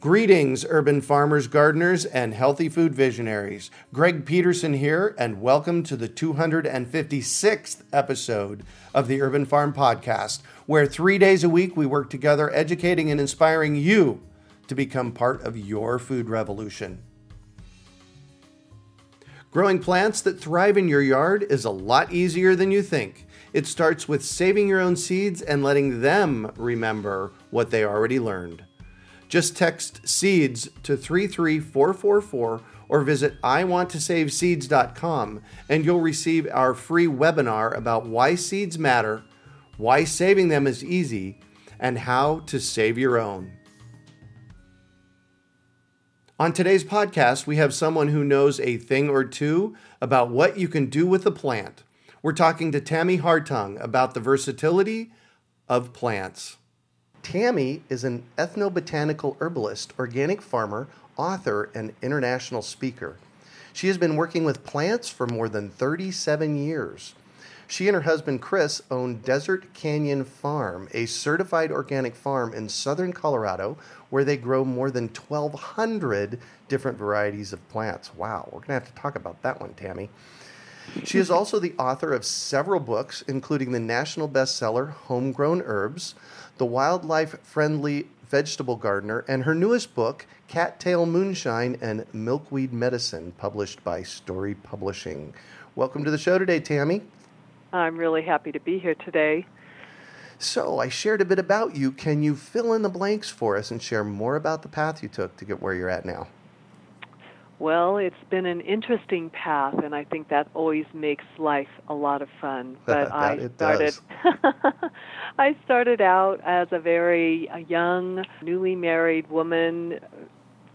Greetings, urban farmers, gardeners, and healthy food visionaries. Greg Peterson here, and welcome to the 256th episode of the Urban Farm Podcast, where three days a week we work together educating and inspiring you to become part of your food revolution. Growing plants that thrive in your yard is a lot easier than you think. It starts with saving your own seeds and letting them remember what they already learned. Just text seeds to 33444 or visit iwanttosaveseeds.com and you'll receive our free webinar about why seeds matter, why saving them is easy, and how to save your own. On today's podcast, we have someone who knows a thing or two about what you can do with a plant. We're talking to Tammi Hartung about the versatility of plants. Tammi is an ethnobotanical herbalist, organic farmer, author, and international speaker. She has been working with plants for more than 37 years. She and her husband Chris own Desert Canyon Farm, a certified organic farm in southern Colorado where they grow more than 1,200 different varieties of plants. Wow, we're going to have to talk about that one, Tammi. She is also the author of several books, including the national bestseller Homegrown Herbs, The Wildlife Friendly Vegetable Gardener, and her newest book, Cattail Moonshine and Milkweed Medicine, published by Storey Publishing. Welcome to the show today, Tammi. I'm really happy to be here today. So, I shared a bit about you. Can you fill in the blanks for us and share more about the path you took to get where you're at now? Well, it's been an interesting path, and I think that always makes life a lot of fun. But I started, I started out as a very young, newly married woman,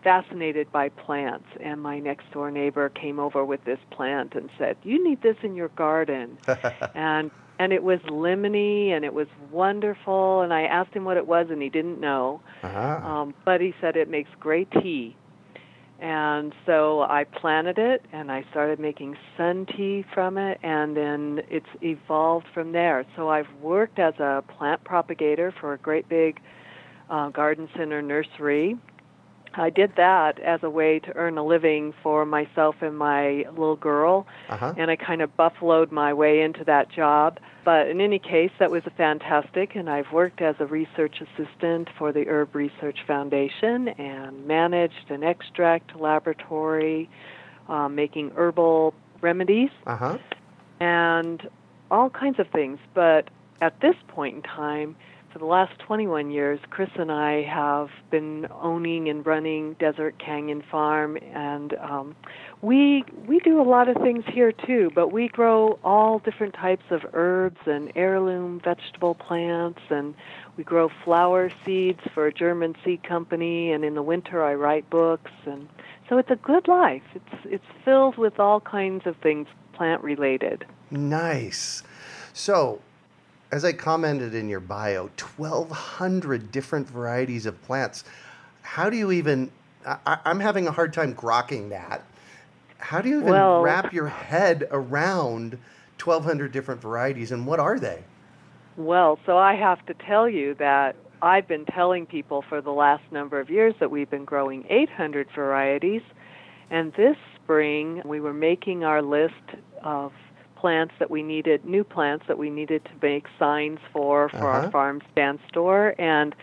fascinated by plants. And my next door neighbor came over with this plant and said, "You need this in your garden," and and it was lemony and it was wonderful. And I asked him what it was, and he didn't know. Uh-huh. Um, but he said it makes great tea. And so I planted it and I started making sun tea from it and then it's evolved from there. So I've worked as a plant propagator for a great big uh, garden center nursery. I did that as a way to earn a living for myself and my little girl, uh-huh. and I kind of buffaloed my way into that job. But in any case, that was fantastic, and I've worked as a research assistant for the Herb Research Foundation and managed an extract laboratory um, making herbal remedies uh-huh. and all kinds of things. But at this point in time, for the last 21 years, Chris and I have been owning and running Desert Canyon Farm, and um, we we do a lot of things here too. But we grow all different types of herbs and heirloom vegetable plants, and we grow flower seeds for a German seed company. And in the winter, I write books, and so it's a good life. It's it's filled with all kinds of things plant related. Nice. So as I commented in your bio, 1,200 different varieties of plants. How do you even, I, am having a hard time grokking that. How do you even well, wrap your head around 1,200 different varieties and what are they? Well, so I have to tell you that I've been telling people for the last number of years that we've been growing 800 varieties. And this spring, we were making our list of plants that we needed, new plants that we needed to make signs for for uh-huh. our farm stand store. And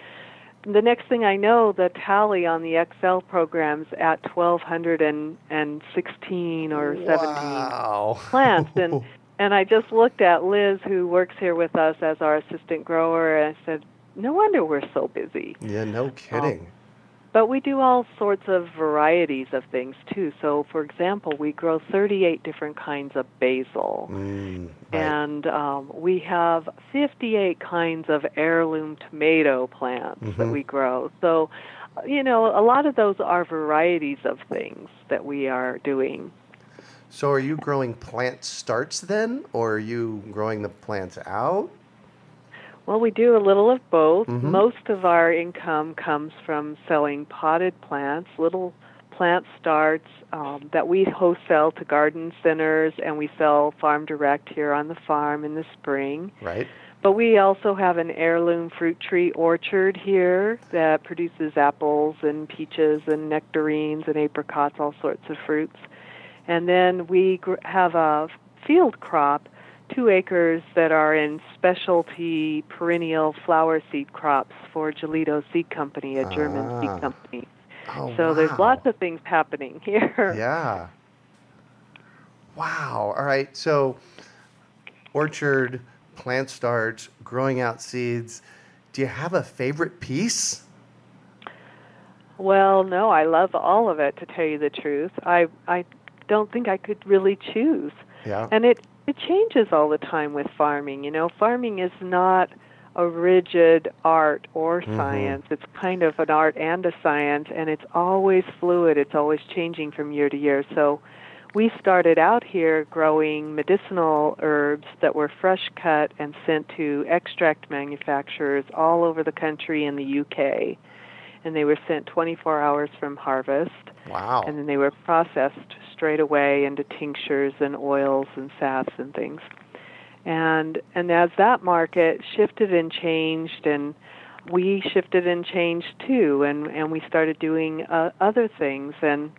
the next thing I know, the tally on the Excel program's at 1,216 or 17 wow. plants. And and I just looked at Liz, who works here with us as our assistant grower, and I said, "No wonder we're so busy." Yeah, no kidding. Um, but we do all sorts of varieties of things too. So, for example, we grow 38 different kinds of basil. Mm, right. And um, we have 58 kinds of heirloom tomato plants mm-hmm. that we grow. So, you know, a lot of those are varieties of things that we are doing. So, are you growing plant starts then, or are you growing the plants out? Well, we do a little of both. Mm-hmm. Most of our income comes from selling potted plants, little plant starts um, that we wholesale to garden centers, and we sell farm direct here on the farm in the spring. Right. But we also have an heirloom fruit tree orchard here that produces apples and peaches and nectarines and apricots, all sorts of fruits. And then we gr- have a field crop two acres that are in specialty perennial flower seed crops for Jelitto Seed Company, a German ah. seed company. Oh, so wow. there's lots of things happening here. Yeah. Wow. All right. So, orchard, plant starts, growing out seeds. Do you have a favorite piece? Well, no, I love all of it to tell you the truth. I I don't think I could really choose. Yeah. And it it changes all the time with farming. You know, farming is not a rigid art or mm-hmm. science. It's kind of an art and a science, and it's always fluid. It's always changing from year to year. So we started out here growing medicinal herbs that were fresh cut and sent to extract manufacturers all over the country in the UK. And they were sent 24 hours from harvest. Wow. And then they were processed straight away into tinctures and oils and salves and things. And and as that market shifted and changed and we shifted and changed too and and we started doing uh, other things and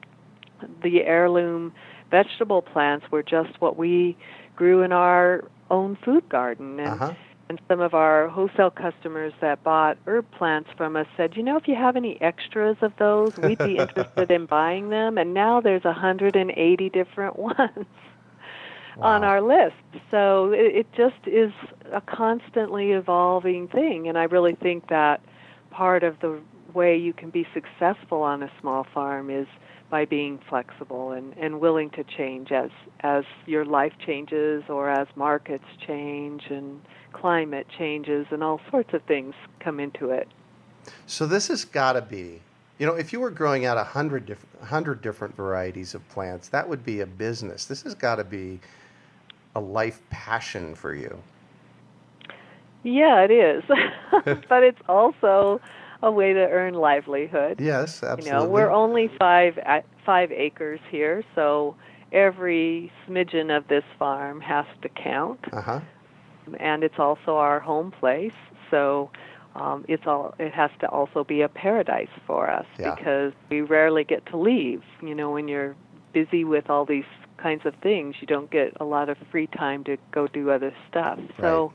the heirloom vegetable plants were just what we grew in our own food garden and uh-huh and some of our wholesale customers that bought herb plants from us said, you know, if you have any extras of those, we'd be interested in buying them. And now there's 180 different ones wow. on our list. So it, it just is a constantly evolving thing. And I really think that part of the way you can be successful on a small farm is by being flexible and, and willing to change as as your life changes or as markets change and climate changes and all sorts of things come into it. So this has got to be, you know, if you were growing out a hundred different hundred different varieties of plants, that would be a business. This has got to be a life passion for you. Yeah, it is, but it's also a way to earn livelihood. Yes, absolutely. You know, we're only five five acres here, so every smidgen of this farm has to count. Uh-huh and it's also our home place. So um, it's all it has to also be a paradise for us yeah. because we rarely get to leave. You know, when you're busy with all these kinds of things, you don't get a lot of free time to go do other stuff. So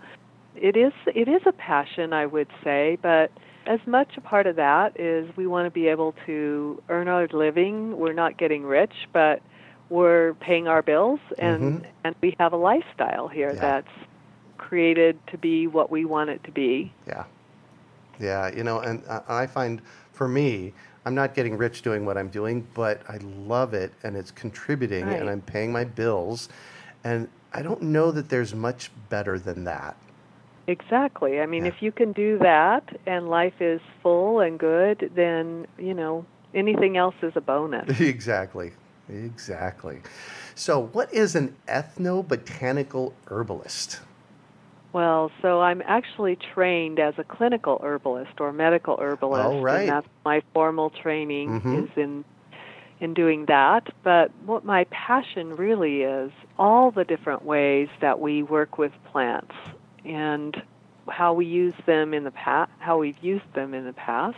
right. it is it is a passion, I would say, but as much a part of that is we want to be able to earn our living. We're not getting rich, but we're paying our bills and mm-hmm. and we have a lifestyle here yeah. that's created to be what we want it to be. Yeah. Yeah, you know, and I find for me, I'm not getting rich doing what I'm doing, but I love it and it's contributing right. and I'm paying my bills. And I don't know that there's much better than that. Exactly. I mean, yeah. if you can do that and life is full and good, then, you know, anything else is a bonus. exactly. Exactly. So, what is an ethnobotanical herbalist? Well, so I'm actually trained as a clinical herbalist or medical herbalist, oh, right. and that's my formal training mm-hmm. is in in doing that. But what my passion really is all the different ways that we work with plants. And how we use them in the past, how we've used them in the past,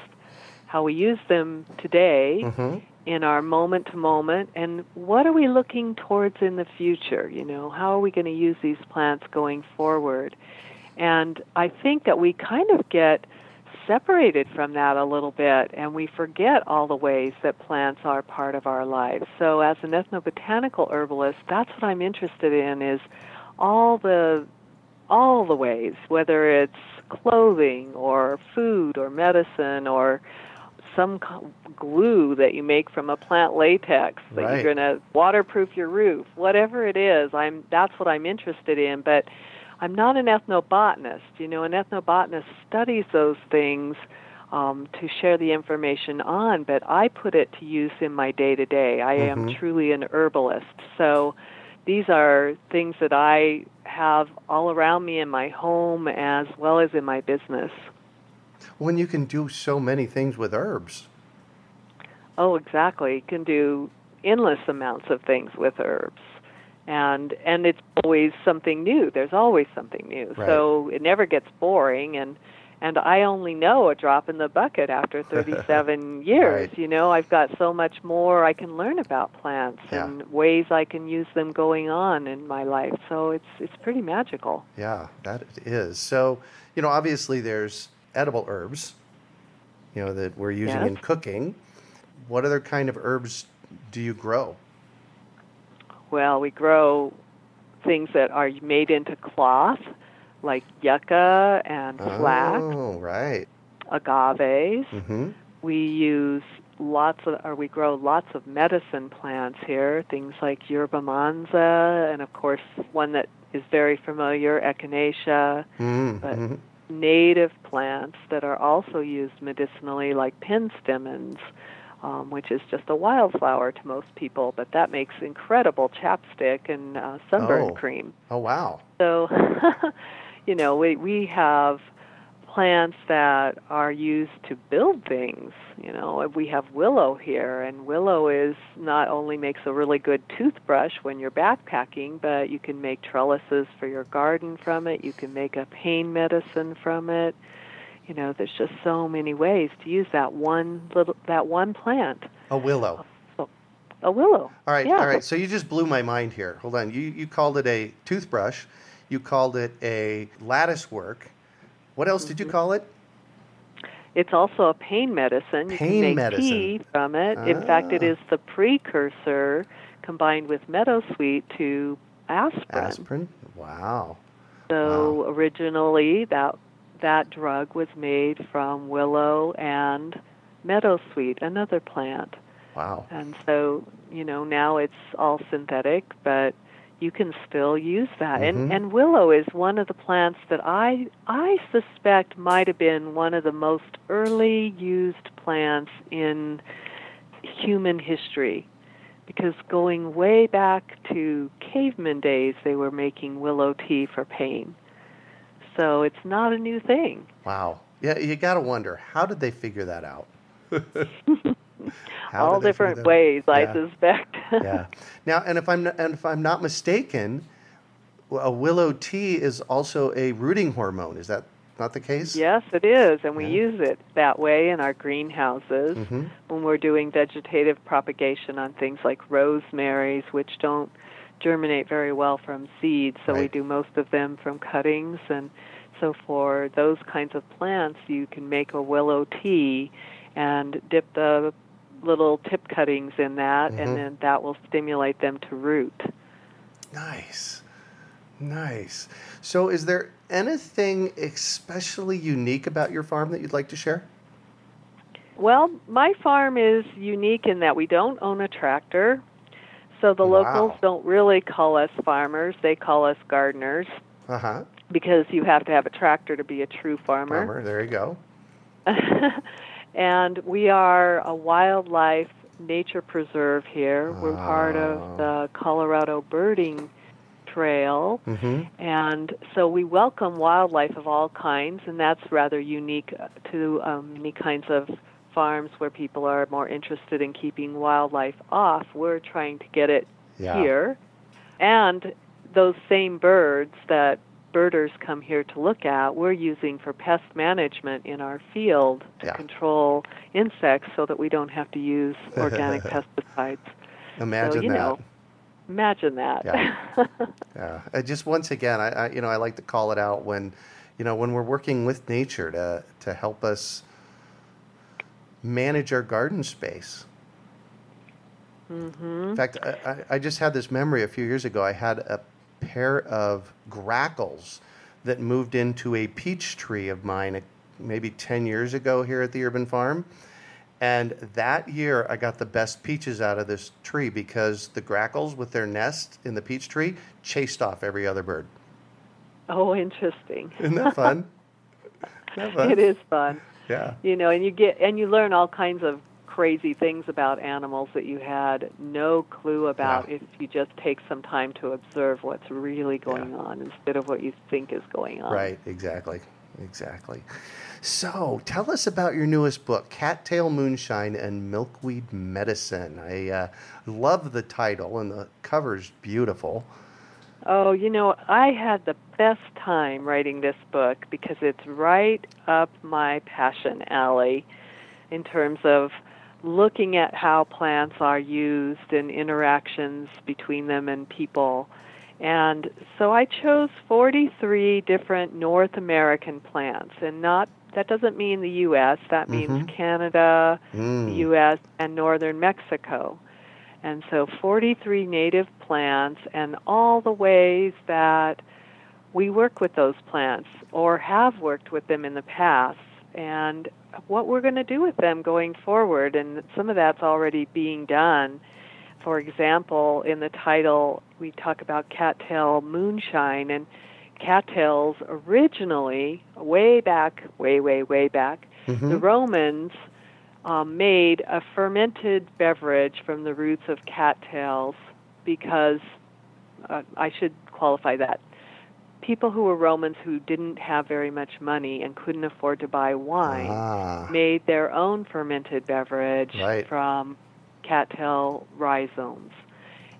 how we use them today mm-hmm. in our moment to moment, and what are we looking towards in the future? You know, how are we going to use these plants going forward? And I think that we kind of get separated from that a little bit and we forget all the ways that plants are part of our lives. So as an ethnobotanical herbalist, that's what I'm interested in is all the all the ways, whether it's clothing or food or medicine or some glue that you make from a plant latex that right. you're going to waterproof your roof whatever it is i'm that's what i'm interested in but i'm not an ethnobotanist you know an ethnobotanist studies those things um, to share the information on but i put it to use in my day to day i mm-hmm. am truly an herbalist so these are things that i have all around me in my home as well as in my business when you can do so many things with herbs. Oh, exactly. You can do endless amounts of things with herbs. And and it's always something new. There's always something new. Right. So it never gets boring and and I only know a drop in the bucket after 37 years. Right. You know, I've got so much more I can learn about plants yeah. and ways I can use them going on in my life. So it's it's pretty magical. Yeah, that is. So, you know, obviously there's edible herbs, you know, that we're using yes. in cooking. What other kind of herbs do you grow? Well, we grow things that are made into cloth, like yucca and flax. Oh, right. Agaves. Mm-hmm. We use lots of, or we grow lots of medicine plants here, things like yerba mansa, and of course, one that is very familiar, echinacea. Mm-hmm. But native plants that are also used medicinally, like penstemons, um, which is just a wildflower to most people, but that makes incredible chapstick and uh, sunburn oh. cream. Oh, wow. So, you know, we, we have plants that are used to build things. You know, we have willow here, and willow is not only makes a really good toothbrush when you're backpacking, but you can make trellises for your garden from it. You can make a pain medicine from it. You know, there's just so many ways to use that one little that one plant. A willow. a willow. All right, yeah. all right. So you just blew my mind here. Hold on. You you called it a toothbrush. You called it a lattice work what else did you mm-hmm. call it? It's also a pain medicine. Pain you can make medicine. tea from it. Ah. In fact, it ah. the precursor combined with meadowsweet to aspirin. Aspirin? Wow. So wow. originally that that drug was made from willow and meadowsweet, another plant. Wow. And so, you know, now it's all synthetic, but you can still use that. Mm-hmm. And and willow is one of the plants that I I suspect might have been one of the most early used plants in human history. Because going way back to caveman days they were making willow tea for pain. So it's not a new thing. Wow. Yeah, you got to wonder how did they figure that out? all different ways, yeah. I suspect. yeah. Now, and if I'm and if I'm not mistaken, a willow tea is also a rooting hormone. Is that not the case? Yes, it is, and we yeah. use it that way in our greenhouses mm-hmm. when we're doing vegetative propagation on things like rosemaries, which don't germinate very well from seeds, so right. we do most of them from cuttings and so for those kinds of plants you can make a willow tea and dip the little tip cuttings in that, mm-hmm. and then that will stimulate them to root. Nice. Nice. So, is there anything especially unique about your farm that you'd like to share? Well, my farm is unique in that we don't own a tractor. So the wow. locals don't really call us farmers, they call us gardeners. Uh-huh. Because you have to have a tractor to be a true farmer. Farmer, there you go. And we are a wildlife nature preserve here. We're part of the Colorado Birding Trail. Mm-hmm. And so we welcome wildlife of all kinds, and that's rather unique to um, many kinds of farms where people are more interested in keeping wildlife off. We're trying to get it yeah. here. And those same birds that birders come here to look at, we're using for pest management in our field to yeah. control insects so that we don't have to use organic pesticides. Imagine so, you that. Know, imagine that. Yeah. yeah. Just once again, I, I, you know I like to call it out when, you know, when we're working with nature to to help us manage our garden space. Mm-hmm. In fact, I, I just had this memory a few years ago. I had a pair of grackles that moved into a peach tree of mine uh, maybe 10 years ago here at the urban farm. And that year, I got the best peaches out of this tree because the grackles with their nest in the peach tree chased off every other bird. Oh, interesting. Isn't that fun? Isn't that fun? It is fun. Yeah. You know, and you get and you learn all kinds of crazy things about animals that you had no clue about yeah. if you just take some time to observe what's really going yeah. on instead of what you think is going on. Right, exactly. Exactly. So, tell us about your newest book, Cattail Moonshine and Milkweed Medicine. I uh, love the title, and the cover's beautiful. Oh, you know, I had the best time writing this book because it's right up my passion alley in terms of looking at how plants are used and interactions between them and people. And so I chose 43 different North American plants and not that doesn't mean the US, that means mm-hmm. Canada, mm. the US and northern Mexico. And so 43 native plants and all the ways that we work with those plants or have worked with them in the past and what we're going to do with them going forward. And some of that's already being done. For example, in the title, we talk about cattail moonshine, and cattails originally, way back, way, way, way back, mm-hmm. the Romans um, made a fermented beverage from the roots of cattails because uh, I should qualify that people who were Romans who didn't have very much money and couldn't afford to buy wine ah. made their own fermented beverage right. from cattail rhizomes.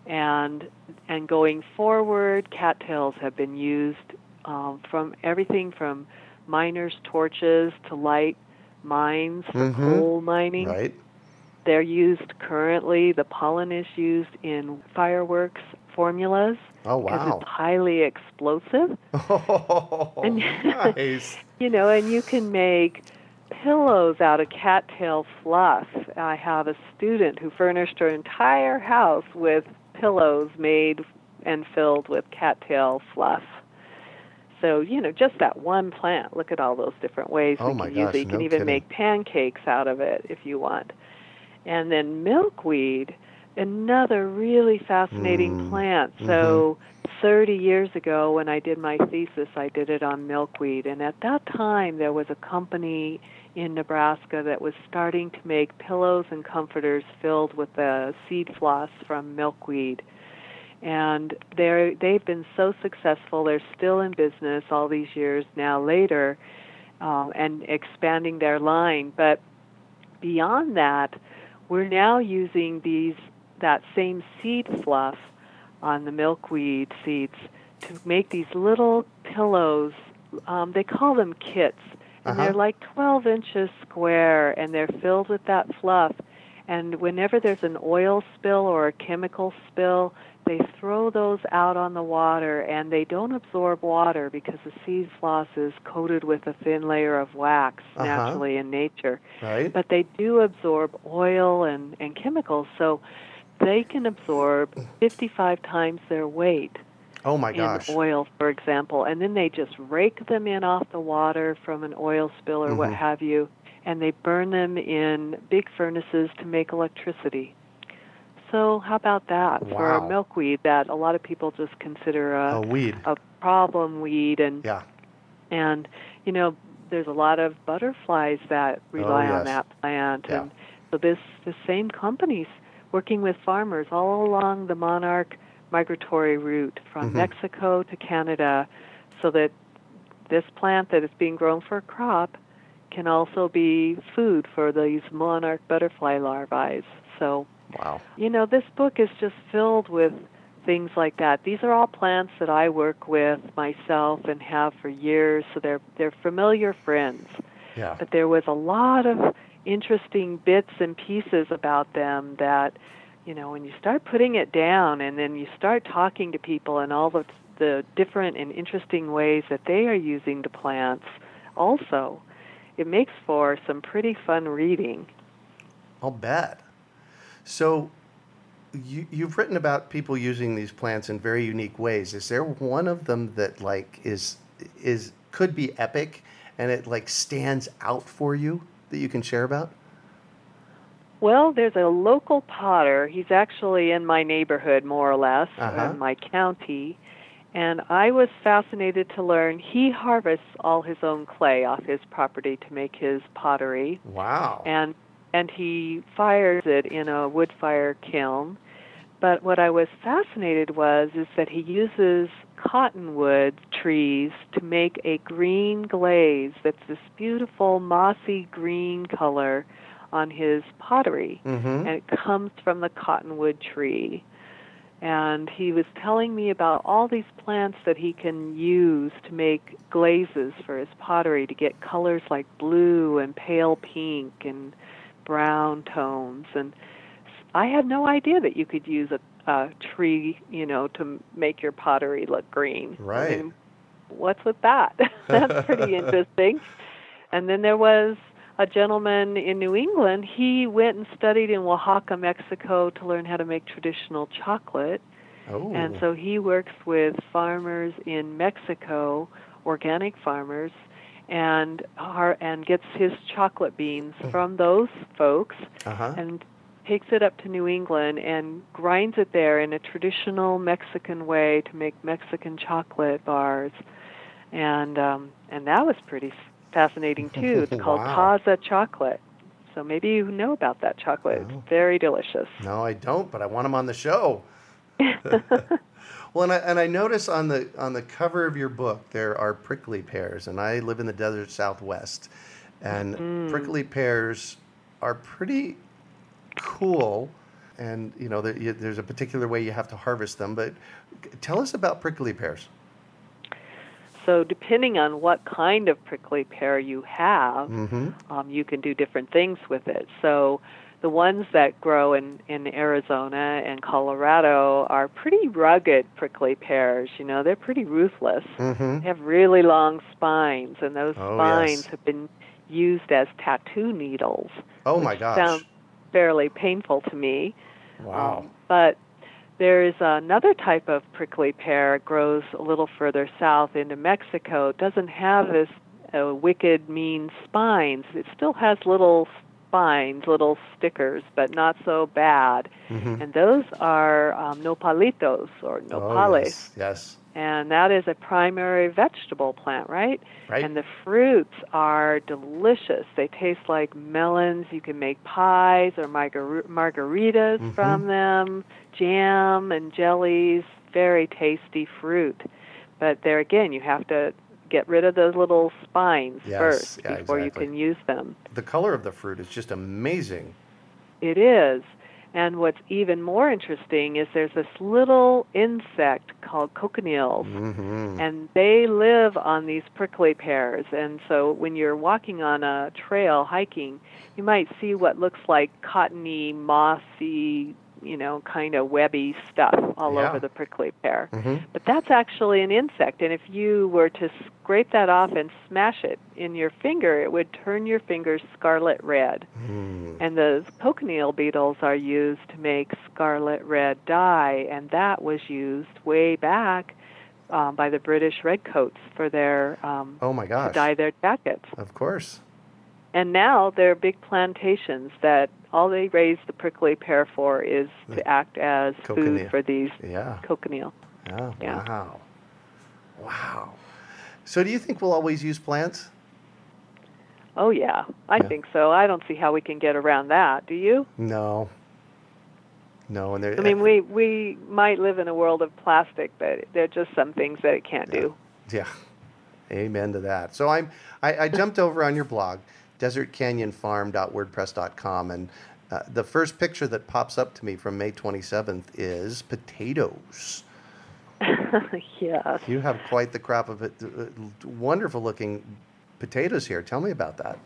And and going forward, cattails have been used um, from everything from miners' torches to light mines for mm-hmm. coal mining. Right. They're used currently. The pollen is used in fireworks formulas. Oh wow! It's highly explosive. Oh, and, nice. you know, and you can make pillows out of cattail fluff. I have a student who furnished her entire house with pillows made and filled with cattail fluff. So, you know, just that one plant, look at all those different ways oh my can gosh, use it. You no can even kidding. make pancakes out of it if you want. And then milkweed, another really fascinating mm. plant. Mm-hmm. So, 30 years ago when I did my thesis, I did it on milkweed. And at that time, there was a company in Nebraska that was starting to make pillows and comforters filled with the seed floss from milkweed. And they're, they've been so successful. They're still in business all these years now later um, and expanding their line. But beyond that, we're now using these that same seed fluff on the milkweed seeds to make these little pillows. Um, they call them kits, and uh-huh. they're like 12 inches square, and they're filled with that fluff. And whenever there's an oil spill or a chemical spill, they throw those out on the water, and they don't absorb water because the seed floss is coated with a thin layer of wax uh-huh. naturally in nature. Right. But they do absorb oil and, and chemicals, so they can absorb 55 times their weight. Oh my gosh. In oil, for example, and then they just rake them in off the water from an oil spill or mm-hmm. what have you, and they burn them in big furnaces to make electricity. So how about that wow. for a milkweed that a lot of people just consider a, a weed, a problem weed, and yeah, and you know there's a lot of butterflies that rely oh, yes. on that plant, yeah. and so this the same companies working with farmers all along the monarch migratory route from mm-hmm. Mexico to Canada so that this plant that is being grown for a crop can also be food for these monarch butterfly larvae. So, wow. you know, this book is just filled with things like that. These are all plants that I work with myself and have for years, so they're they're familiar friends. Yeah. But there was a lot of interesting bits and pieces about them that you know when you start putting it down and then you start talking to people and all the the different and interesting ways that they are using the plants also it makes for some pretty fun reading. I'll bet. So you, you've written about people using these plants in very unique ways. Is there one of them that like is is could be epic and it like stands out for you that you can share about well, there's a local potter. He's actually in my neighborhood, more or less, uh-huh. in my county. And I was fascinated to learn he harvests all his own clay off his property to make his pottery. Wow. And and he fires it in a wood fire kiln. But what I was fascinated was is that he uses cottonwood trees to make a green glaze that's this beautiful mossy green color on his pottery, mm-hmm. and it comes from the cottonwood tree. And he was telling me about all these plants that he can use to make glazes for his pottery to get colors like blue and pale pink and brown tones. And I had no idea that you could use a, a tree, you know, to make your pottery look green. Right. I mean, what's with that? That's pretty interesting. And then there was a gentleman in New England, he went and studied in Oaxaca, Mexico to learn how to make traditional chocolate. Oh. And so he works with farmers in Mexico, organic farmers, and are, and gets his chocolate beans mm. from those folks uh-huh. and takes it up to New England and grinds it there in a traditional Mexican way to make Mexican chocolate bars. And um and that was pretty fascinating too. It's called wow. Taza chocolate. So maybe you know about that chocolate. It's very delicious. No, I don't, but I want them on the show. well, and I, and I notice on the on the cover of your book there are prickly pears, and I live in the desert Southwest, and mm. prickly pears are pretty cool. And you know, there's a particular way you have to harvest them. But tell us about prickly pears. So, depending on what kind of prickly pear you have, mm-hmm. um, you can do different things with it. So, the ones that grow in, in Arizona and Colorado are pretty rugged prickly pears. You know, they're pretty ruthless. Mm-hmm. They have really long spines, and those oh, spines yes. have been used as tattoo needles. Oh my gosh! Sounds fairly painful to me. Wow. Um, but there's another type of prickly pear. It grows a little further south into Mexico. It doesn't have this uh, wicked, mean spines. It still has little spines, little stickers, but not so bad. Mm-hmm. And those are um, nopalitos or nopales. Oh, yes. yes. And that is a primary vegetable plant, right? Right. And the fruits are delicious. They taste like melons. You can make pies or margar- margaritas mm-hmm. from them, jam and jellies. Very tasty fruit. But there again, you have to get rid of those little spines yes. first yeah, before exactly. you can use them. The color of the fruit is just amazing. It is. And what's even more interesting is there's this little insect called cochineals, mm-hmm. and they live on these prickly pears. And so when you're walking on a trail hiking, you might see what looks like cottony, mossy, you know, kind of webby stuff all yeah. over the prickly pear. Mm-hmm. But that's actually an insect, and if you were to scrape that off and smash it in your finger, it would turn your fingers scarlet red. Mm. And the cochineal beetles are used to make scarlet red dye, and that was used way back um, by the British redcoats for their um, oh my gosh to dye their jackets. Of course. And now there are big plantations that all they raise the prickly pear for is to act as Cochineal. food for these Yeah. cochineal. Oh, Yeah. wow. Wow. So do you think we'll always use plants? Oh yeah, I Yeah. think so. I don't see how we can get around that. Do you? No. No, and there. I mean, we we might live in a world of plastic, but there are just some things that it can't do. Yeah. Amen to that. So I'm I, I jumped over on your blog, desertcanyonfarm.wordpress.com, and Uh, the first picture that pops up to me from May 27th is potatoes. yes. You have quite the crop of it, uh, wonderful looking potatoes here. Tell me about that.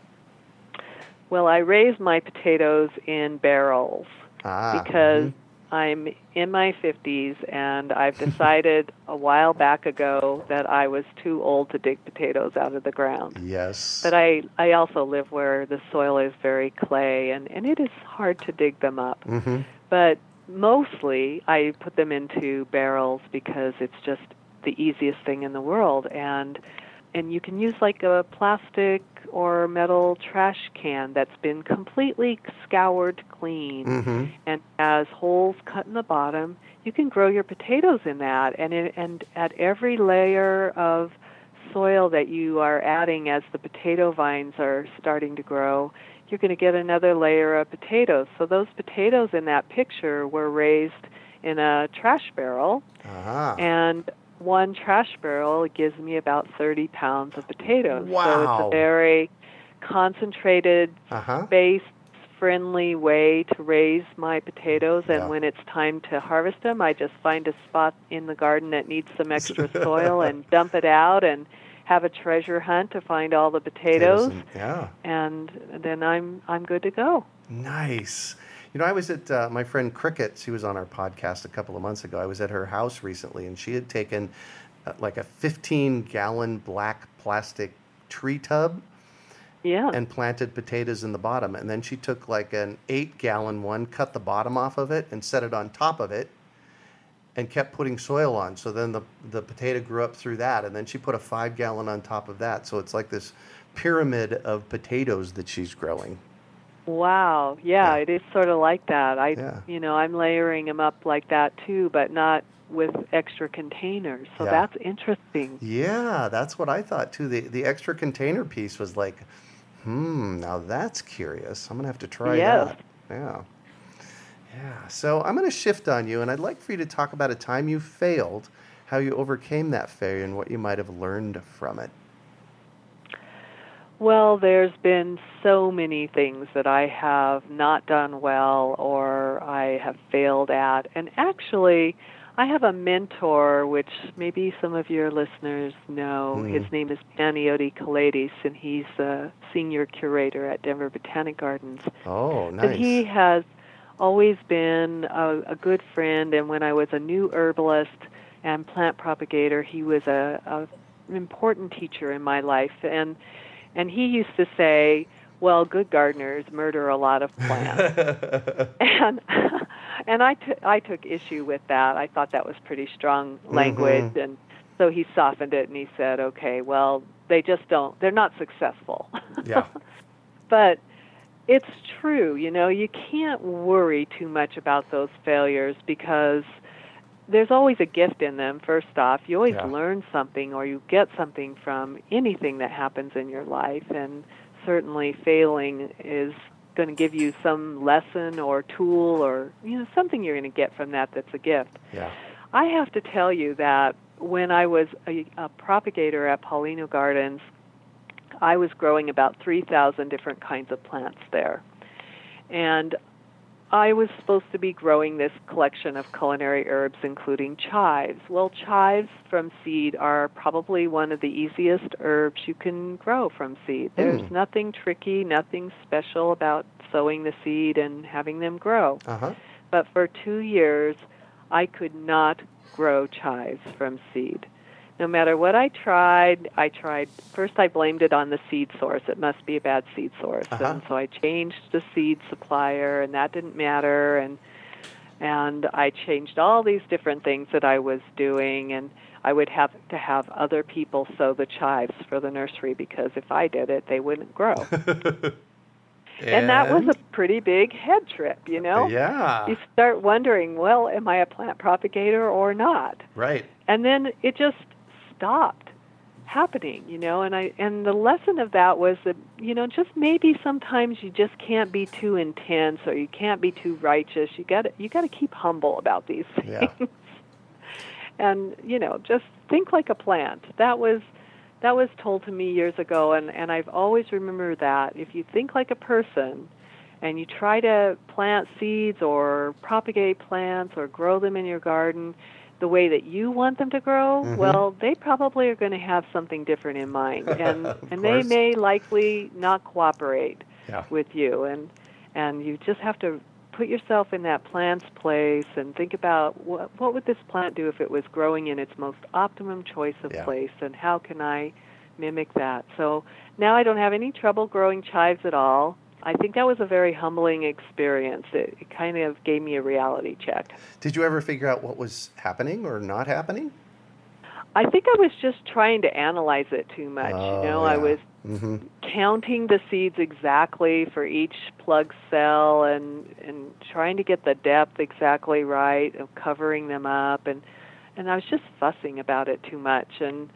Well, I raise my potatoes in barrels ah, because mm-hmm. I'm in my 50s and I've decided a while back ago that I was too old to dig potatoes out of the ground. Yes. But I I also live where the soil is very clay and and it is hard to dig them up. Mm-hmm. But mostly I put them into barrels because it's just the easiest thing in the world and and you can use like a plastic or metal trash can that's been completely scoured clean mm-hmm. and has holes cut in the bottom. You can grow your potatoes in that, and it, and at every layer of soil that you are adding as the potato vines are starting to grow, you're going to get another layer of potatoes. So those potatoes in that picture were raised in a trash barrel, uh-huh. and one trash barrel gives me about 30 pounds of potatoes. Wow. So it's a very concentrated, uh-huh. space friendly way to raise my potatoes and yeah. when it's time to harvest them I just find a spot in the garden that needs some extra soil and dump it out and have a treasure hunt to find all the potatoes. And, yeah. And then I'm I'm good to go. Nice. You know, I was at uh, my friend Cricket. She was on our podcast a couple of months ago. I was at her house recently, and she had taken uh, like a 15 gallon black plastic tree tub. Yeah. And planted potatoes in the bottom. And then she took like an eight gallon one, cut the bottom off of it, and set it on top of it, and kept putting soil on. So then the, the potato grew up through that. And then she put a five gallon on top of that. So it's like this pyramid of potatoes that she's growing. Wow. Yeah, Yeah. it is sort of like that. I Yeah. you know, I'm layering them up like that too, but not with extra containers. So Yeah. that's interesting. Yeah, that's what I thought too. The the extra container piece was like, hmm, now that's curious. I'm gonna have to try Yes. that. Yeah. Yeah. So I'm gonna shift on you and I'd like for you to talk about a time you failed, how you overcame that failure and what you might have learned from it. Well, there's been so many things that I have not done well or I have failed at. And actually, I have a mentor, which maybe some of your listeners know. Hmm. His name is Panayoti Kelaidis, and he's a senior curator at Denver Botanic Gardens. Oh, nice. And he has always been a, a good friend. And when I was a new herbalist and plant propagator, he was a, a an important teacher in my life. And and he used to say, "Well, good gardeners murder a lot of plants." and and I, t- I took issue with that. I thought that was pretty strong language, Mhm. and so he softened it and he said, "Okay, well, they just don't. They're not successful." yeah. but it's true, you know, you can't worry too much about those failures because there's always a gift in them, first off. You always Yeah. learn something or you get something from anything that happens in your life, and certainly failing is going to give you some lesson or tool or you know something you're going to get from that that's a gift. Yeah. I have to tell you that when I was a, a propagator at Paulino Gardens, I was growing about 3,000 different kinds of plants there. And I was supposed to be growing this collection of culinary herbs, including chives. Well, chives from seed are probably one of the easiest herbs you can grow from seed. There's Hmm. nothing tricky, nothing special about sowing the seed and having them grow. Uh huh. But for two years, I could not grow chives from seed. No matter what I tried, I tried. First, I blamed it on the seed source. It must be a bad seed source, Uh-huh. and so I changed the seed supplier, and that didn't matter. And and I changed all these different things that I was doing, and I would have to have other people sow the chives for the nursery because if I did it, they wouldn't grow. and that was a pretty big head trip, you know. Yeah. You start wondering, well, am I a plant propagator or not? Right. And then it just stopped happening, you know, and I and the lesson of that was that, you know, just maybe sometimes you just can't be too intense or you can't be too righteous. You got to you got to keep humble about these things. Yeah. and, you know, just think like a plant. That was that was told to me years ago and and I've always remembered that if you think like a person and you try to plant seeds or propagate plants or grow them in your garden the way that you want them to grow, mm-hmm. well, they probably are going to have something different in mind, and and they may likely not cooperate yeah. with you, and and you just have to put yourself in that plant's place and think about what what would this plant do if it was growing in its most optimum choice of yeah. place, and how can I mimic that? So now I don't have any trouble growing chives at all. I think that was a very humbling experience. It, it, kind of gave me a reality check. Did you ever figure out what was happening or not happening? I think I was just trying to analyze it too much. Oh, you know, yeah. I was mm-hmm. counting the seeds exactly for each plug cell and and trying to get the depth exactly right of covering them up and and I was just fussing about it too much and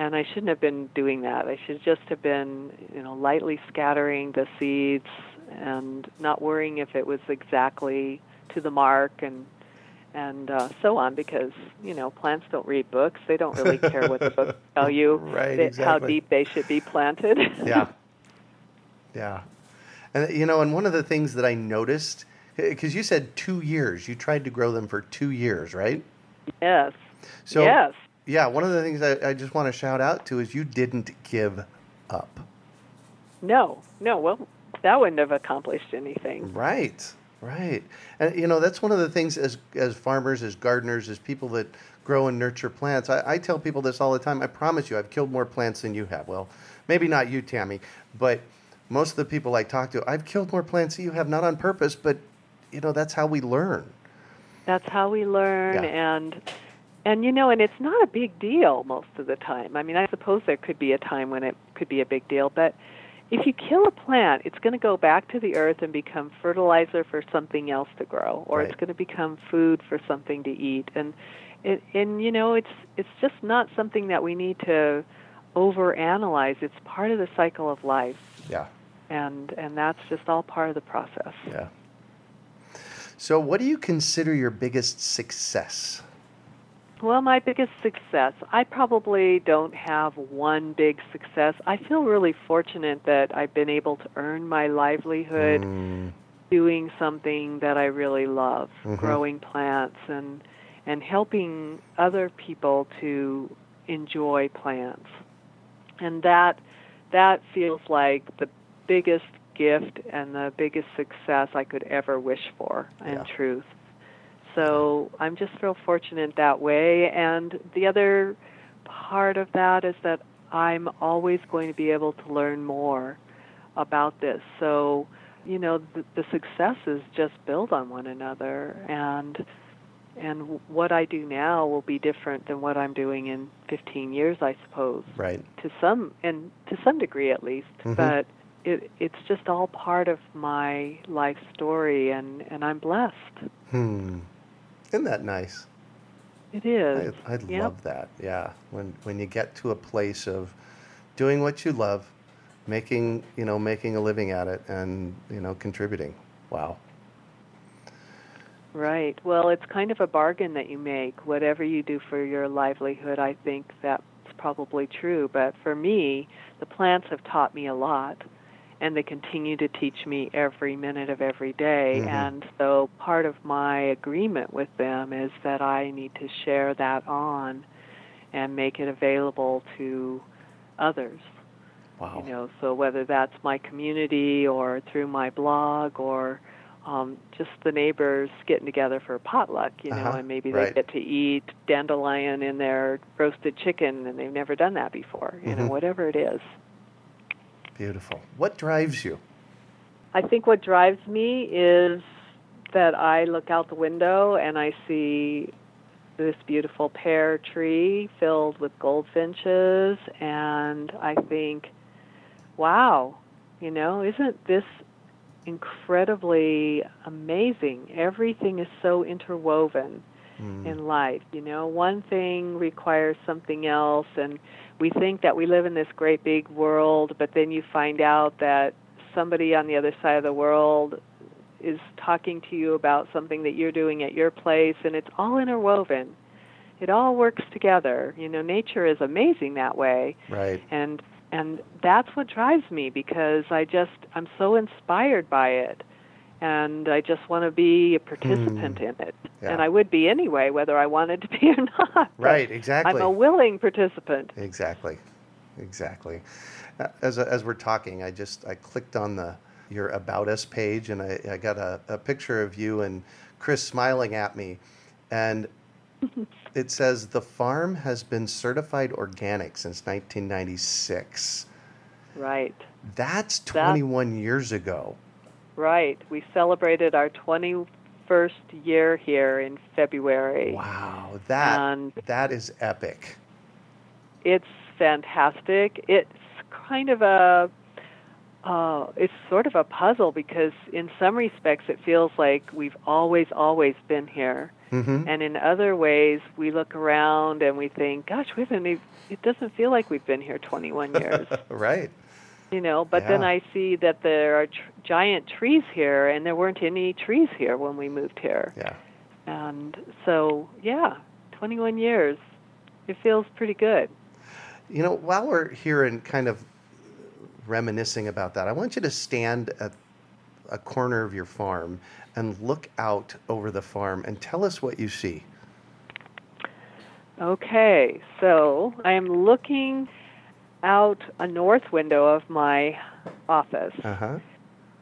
and I shouldn't have been doing that. I should just have been, you know, lightly scattering the seeds and not worrying if it was exactly to the mark and and uh, so on because you know plants don't read books. They don't really care what the books tell you right, they, exactly. how deep they should be planted. Yeah. Yeah. And you know and one of the things that i noticed because you said two years. You tried to grow them for two years right? Yes. So yes yeah, one of the things I, I just want to shout out to is you didn't give up. No, no. Well, that wouldn't have accomplished anything. Right, right. And you know that's one of the things as as farmers, as gardeners, as people that grow and nurture plants. I, I tell people this all the time. I promise you, I've killed more plants than you have. Well, maybe not you, Tammi, but most of the people I talk to, I've killed more plants than you have, not on purpose, but you know that's how we learn. That's how we learn, Yeah. and and you know, and it's not a big deal most of the time. I mean, I suppose there could be a time when it could be a big deal, but if you kill a plant, it's going to go back to the earth and become fertilizer for something else to grow, or Right. it's going to become food for something to eat. And it, and you know, it's it's just not something that we need to overanalyze. It's part of the cycle of life, Yeah, and and that's just all part of the process. yeah. So, what do you consider your biggest success? Well, my biggest success, I probably don't have one big success. I feel really fortunate that I've been able to earn my livelihood Mm, doing something that I really love, Mhm. growing plants and and helping other people to enjoy plants. And that that feels like the biggest gift and the biggest success I could ever wish for in Yeah. truth. So I'm just real fortunate that way. And the other part of that is that I'm always going to be able to learn more about this. So, you know, the, the successes just build on one another, and and what I do now will be different than what I'm doing in 15 years, I suppose, right. to some and to some degree at least. Mhm. But it, it's just all part of my life story, and and I'm blessed. Hmm. Isn't that nice? It is. I, I'd Yep. love that. Yeah, when when you get to a place of doing what you love, making you know making a living at it, and you know contributing. Wow. Right. Well, it's kind of a bargain that you make. Whatever you do for your livelihood, I think that's probably true. But for me, the plants have taught me a lot, and they continue to teach me every minute of every day. Mhm. And so part of my agreement with them is that I need to share that on and make it available to others Wow. you know so whether that's my community or through my blog or um, just the neighbors getting together for a potluck you know Uh-huh, and maybe right. they get to eat dandelion in their roasted chicken and they've never done that before you know Mhm. whatever it is Beautiful. What drives you? i think what drives me is that i look out the window and i see this beautiful pear tree filled with goldfinches and i think wow, you know, isn't this incredibly amazing? Everything is so interwoven Mm. in life. You know, one thing requires something else, and we think that we live in this great big world, but then you find out that somebody on the other side of the world is talking to you about something that you're doing at your place, and it's all interwoven. It all works together. You know, nature is amazing that way Right. and and that's what drives me because I just I'm so inspired by it and I just want to be a participant mm. in it. Yeah. And I would be anyway, whether I wanted to be or not. Right, exactly. I'm a willing participant. Exactly, exactly. Uh, as as we're talking, I just I clicked on the your about us page, and I, I got a, a picture of you and Chris smiling at me, and it says the farm has been certified organic since 1996. Right. That's 21 that, years ago. Right. We celebrated our 21st year here in February. Wow, that and that is epic. It's fantastic. It's kind of a uh, it's sort of a puzzle because in some respects it feels like we've always always been here mm-hmm. and in other ways we look around and we think gosh we haven't it doesn't feel like we've been here 21 years right you know but yeah. then i see that there are tr- giant trees here and there weren't any trees here when we moved here yeah and so yeah 21 years it feels pretty good you know while we're here and kind of reminiscing about that, I want you to stand at a corner of your farm and look out over the farm and tell us what you see. Okay, so I am looking out a north window of my office. Uh-huh.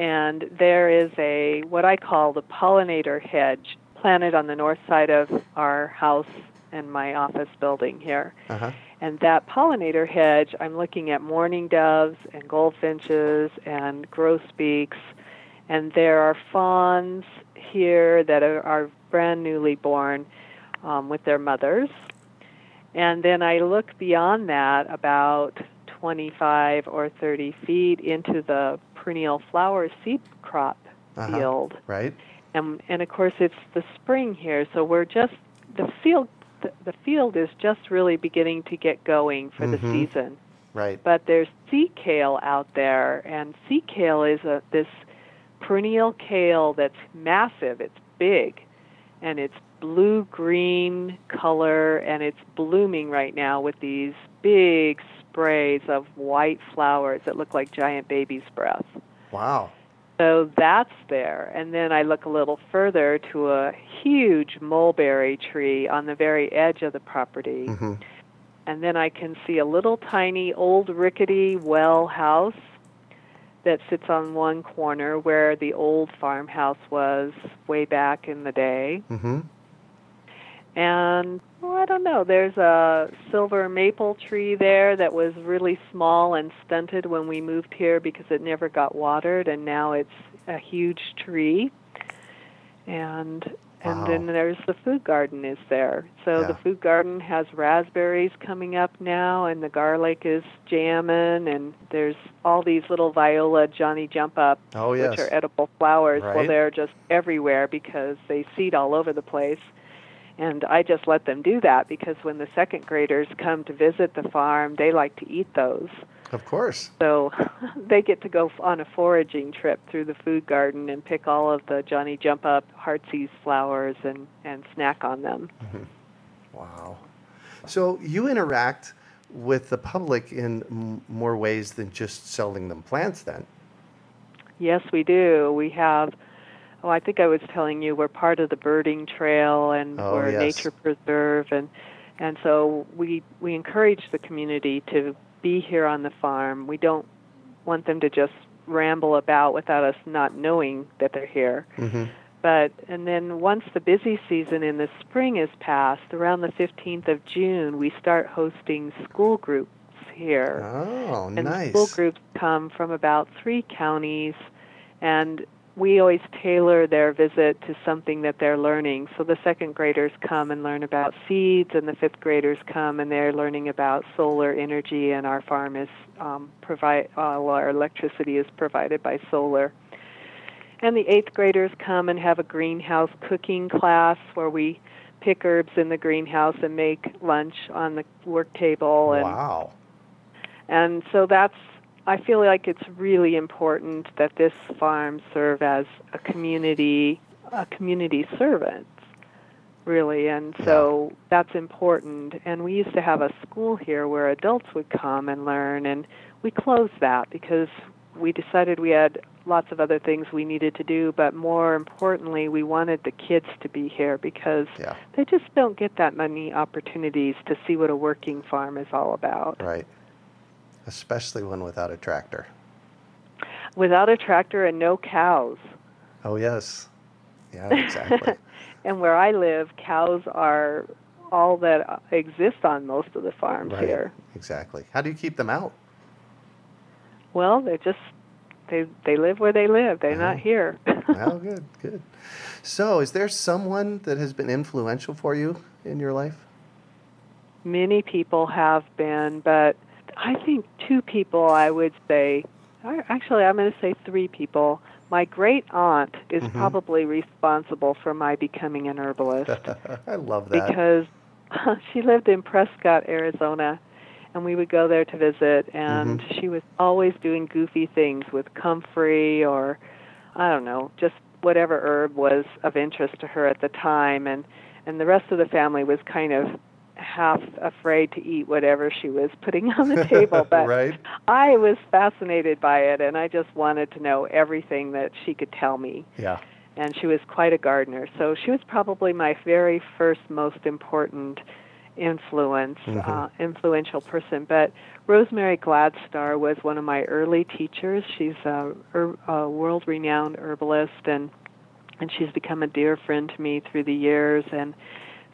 And there is a what I call the pollinator hedge planted on the north side of our house and my office building here. Uh-huh. And that pollinator hedge, I'm looking at mourning doves and goldfinches and grosbeaks, and there are fawns here that are, are brand newly born um, with their mothers. And then I look beyond that about 25 or 30 feet into the perennial flower seed crop uh-huh. field. Right. And, and of course, it's the spring here, so we're just the field the, field is just really beginning to get going for mm-hmm. the season. Right. But there's sea kale out there, and sea kale is a this perennial kale that's massive. It's big, and it's blue green color, and it's blooming right now with these big sprays of white flowers that look like giant baby's breath. Wow. So that's there. And then I look a little further to a huge mulberry tree on the very edge of the property. Mm-hmm. And then I can see a little tiny old rickety well house that sits on one corner where the old farmhouse was way back in the day. Mm-hmm. And well, I don't know. There's a silver maple tree there that was really small and stunted when we moved here because it never got watered, and now it's a huge tree. And and wow. then there's the food garden is there. So yeah. the food garden has raspberries coming up now, and the garlic is jamming, and there's all these little viola Johnny jump up, oh, yes. which are edible flowers. Right. Well, they're just everywhere because they seed all over the place and I just let them do that because when the second graders come to visit the farm, they like to eat those. Of course. So they get to go on a foraging trip through the food garden and pick all of the Johnny Jump Up heartsease flowers and, and snack on them. Mm-hmm. Wow. So you interact with the public in m- more ways than just selling them plants then? Yes, we do. We have oh, I think I was telling you we're part of the birding trail and oh, we're yes. a nature preserve and and so we we encourage the community to be here on the farm. We don't want them to just ramble about without us not knowing that they're here. Mm-hmm. But and then once the busy season in the spring is past, around the 15th of June, we start hosting school groups here. Oh, and nice. school groups come from about 3 counties and we always tailor their visit to something that they're learning. So the second graders come and learn about seeds, and the fifth graders come and they're learning about solar energy. And our farm is um, provide uh, well, our electricity is provided by solar. And the eighth graders come and have a greenhouse cooking class where we pick herbs in the greenhouse and make lunch on the work table. And, wow. And so that's I feel like it's really important that this farm serve as a community a community servant really and so that's important and we used to have a school here where adults would come and learn and we closed that because we decided we had lots of other things we needed to do, but more importantly, we wanted the kids to be here because yeah. they just don't get that many opportunities to see what a working farm is all about. Right. Especially one without a tractor. Without a tractor and no cows. Oh, yes. Yeah, exactly. and where I live, cows are all that exist on most of the farms right. here. Exactly. How do you keep them out? Well, they're just they they live where they live. They're not here. well, good, good. So, is there someone that has been influential for you in your life? Many people have been, but I think two people I would say. Actually, I'm going to say three people. My great aunt is mm-hmm. probably responsible for my becoming an herbalist. I love that. Because she lived in Prescott, Arizona, and we would go there to visit and mm-hmm. she was always doing goofy things with comfrey or I don't know, just whatever herb was of interest to her at the time and and the rest of the family was kind of half afraid to eat whatever she was putting on the table but right. I was fascinated by it and I just wanted to know everything that she could tell me. Yeah. And she was quite a gardener. So she was probably my very first most important influence, mm-hmm. uh, influential person. But Rosemary Gladstar was one of my early teachers. She's a, a world-renowned herbalist, and and she's become a dear friend to me through the years. And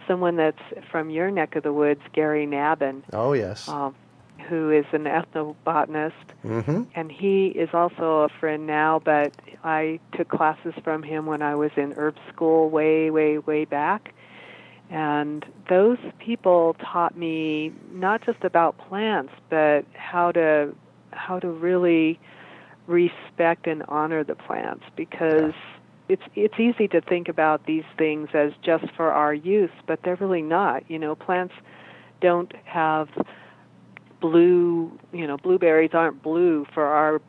someone that's from your neck of the woods, Gary Nabhan. Oh yes. Um, who is an ethnobotanist, mm-hmm. and he is also a friend now. But I took classes from him when I was in herb school way, way, way back and those people taught me not just about plants, but how to how to really respect and honor the plants because it's it's easy to think about these things as just for our use, but they're really not. You know, plants don't have blue, you know, blueberries aren't blue for our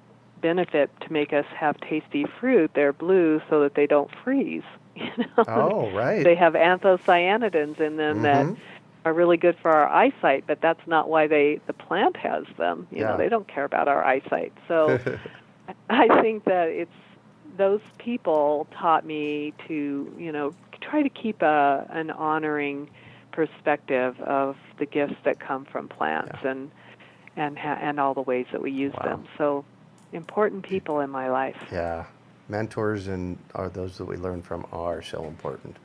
benefit to make us have tasty fruit. They're blue so that they don't freeze. You know? Oh, right. they have anthocyanidins in them mm-hmm. that are really good for our eyesight, but that's not why they the plant has them. You yeah. know, they don't care about our eyesight. So I think that it's those people taught me to, you know, try to keep a an honoring perspective of the gifts that come from plants yeah. and and ha- and all the ways that we use wow. them. So important people in my life. Yeah mentors and are those that we learn from are so important.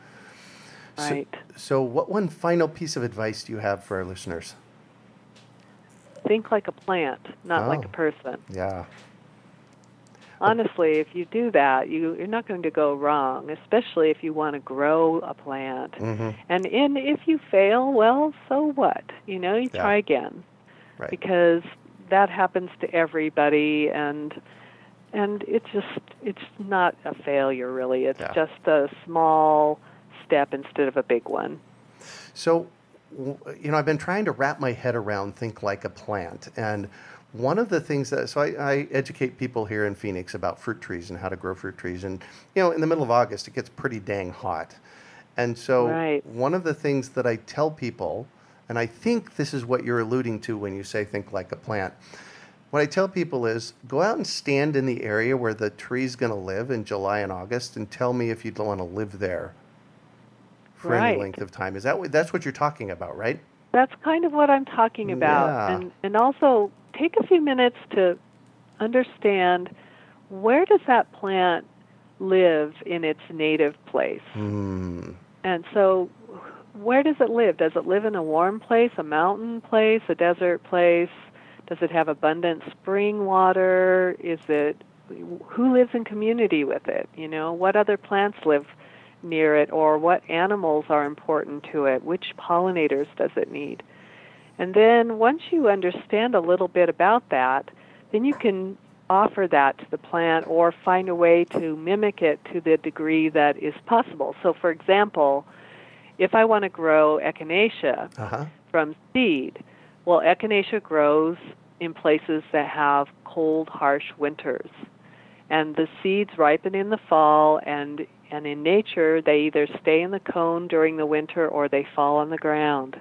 Right. So, so, what one final piece of advice do you have for our listeners? Think like a plant, not oh, like a oh. person. Yeah. Honestly, if you do that, you, you're not going to go wrong, especially if you want to grow a plant. Mm-hmm. And in, if you fail, well, so what? You know, you yeah. try again. Right. Because that happens to everybody, and and it's just it's not a failure really it's yeah. just a small step instead of a big one so you know i've been trying to wrap my head around think like a plant and one of the things that so I, I, educate people here in phoenix about fruit trees and how to grow fruit trees and you know in the middle of august it gets pretty dang hot and so right. one of the things that i tell people and i think this is what you're alluding to when you say think like a plant what I tell people is go out and stand in the area where the tree's going to live in July and August and tell me if you'd want to live there for right. any length of time. Is that what, that's what you're talking about, right? That's kind of what I'm talking about. Yeah. And and also take a few minutes to understand where does that plant live in its native place? Mm. And so where does it live? Does it live in a warm place, a mountain place, a desert place? Does it have abundant spring water? Is it who lives in community with it? You know, what other plants live near it or what animals are important to it? Which pollinators does it need? And then once you understand a little bit about that, then you can offer that to the plant or find a way to mimic it to the degree that is possible. So for example, if I want to grow echinacea uh-huh. from seed, well, echinacea grows in places that have cold, harsh winters. And the seeds ripen in the fall, and, and in nature, they either stay in the cone during the winter or they fall on the ground.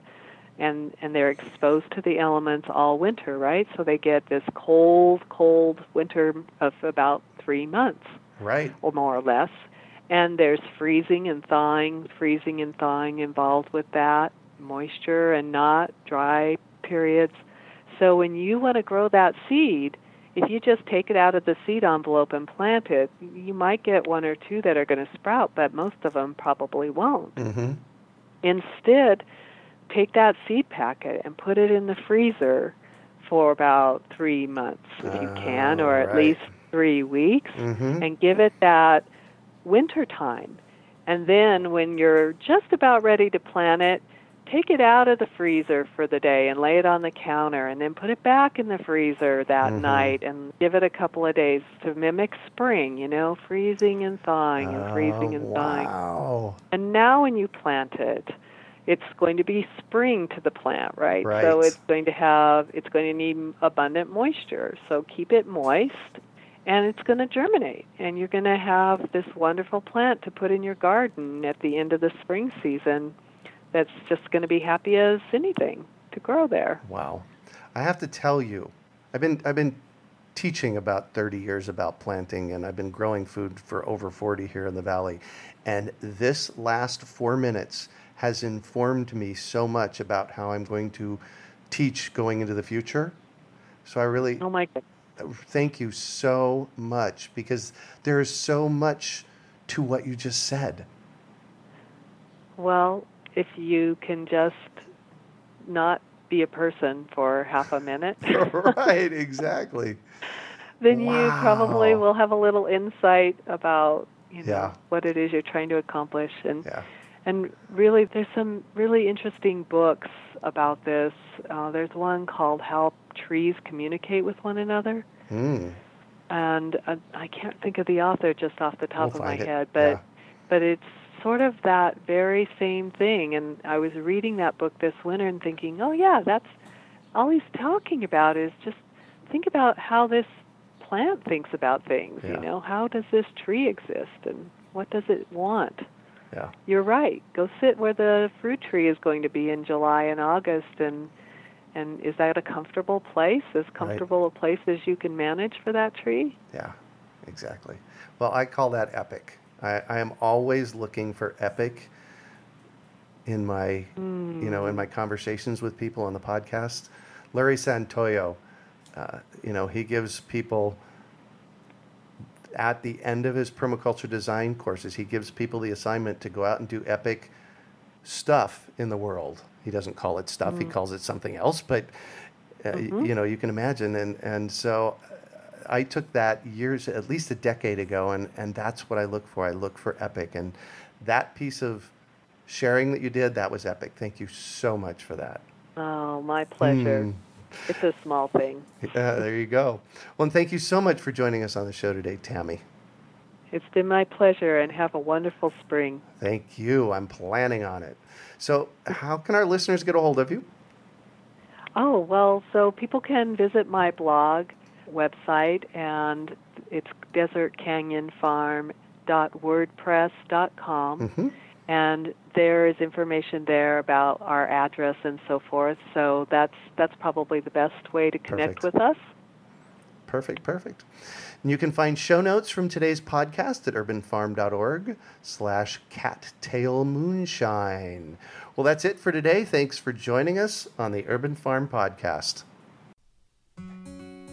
And and they're exposed to the elements all winter, right? So they get this cold, cold winter of about three months, right, or more or less. And there's freezing and thawing, freezing and thawing involved with that, moisture and not dry periods. So when you want to grow that seed, if you just take it out of the seed envelope and plant it, you might get one or two that are going to sprout, but most of them probably won't. Mm-hmm. Instead, take that seed packet and put it in the freezer for about three months if you can, or at right. least three weeks, mm-hmm. and give it that winter time. And then when you're just about ready to plant it, take it out of the freezer for the day and lay it on the counter and then put it back in the freezer that Mhm. night and give it a couple of days to mimic spring, you know, freezing and thawing and freezing and thawing. Wow. And now when you plant it, it's going to be spring to the plant, right? Right. So it's going to have it's going to need abundant moisture. So keep it moist and it's going to germinate and you're going to have this wonderful plant to put in your garden at the end of the spring season that's just going to be happy as anything to grow there. Wow. I have to tell you, I've been I've been teaching about 30 years about planting and I've been growing food for over 40 here in the valley. And this last 4 minutes has informed me so much about how I'm going to teach going into the future. So I really Oh my goodness. thank you so much because there is so much to what you just said. Well, if you can just not be a person for half a minute. right, exactly. then you probably will have a little insight about you know Yeah. what it is you're trying to accomplish and Yeah. And really there's some really interesting books about this uh, there's one called how trees communicate with one another Mm. and uh, I can't think of the author just off the top We'll of my it. head but Yeah. but it's sort of that very same thing and I was reading that book this winter and thinking oh yeah that's all he's talking about is just think about how this plant thinks about things Yeah. you know how does this tree exist and what does it want Yeah. you're right go sit where the fruit tree is going to be in July and August and and is that a comfortable place as comfortable a place as you can manage for that tree Yeah, exactly. Well, I call that epic. I, I am always looking for epic in my, you know, in my conversations with people on the podcast. Larry Santoyo, uh, you know, he gives people at the end of his permaculture design courses, he gives people the assignment to go out and do epic stuff in the world. He doesn't call it stuff; he calls it something else. But uh, y- you know, you can imagine, and and so uh, I took that years, at least a decade ago, and and that's what I look for. I look for epic, and that piece of sharing that you did, that was epic. Thank you so much for that. oh my pleasure Mm. It's a small thing Yeah, there you go. Well, and thank you so much for joining us on the show today, Tammi. it's been my pleasure and have a wonderful spring Thank you. I'm planning on it. So, how can our listeners get a hold of you? Oh, well, so people can visit my blog website, and it's desertcanyonfarm.wordpress.com. Mm-hmm. And there is information there about our address and so forth. So that's that's probably the best way to connect Perfect. with us. Perfect, perfect. And you can find show notes from today's podcast at urbanfarm.org slash cattail moonshine. Well, that's it for today. Thanks for joining us on the Urban Farm Podcast.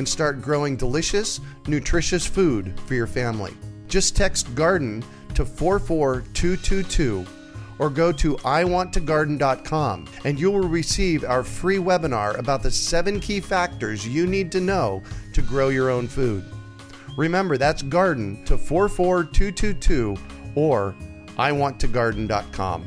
and start growing delicious, nutritious food for your family. Just text garden to 44222 or go to iwanttogarden.com and you will receive our free webinar about the seven key factors you need to know to grow your own food. Remember, that's garden to 44222 or iwanttogarden.com.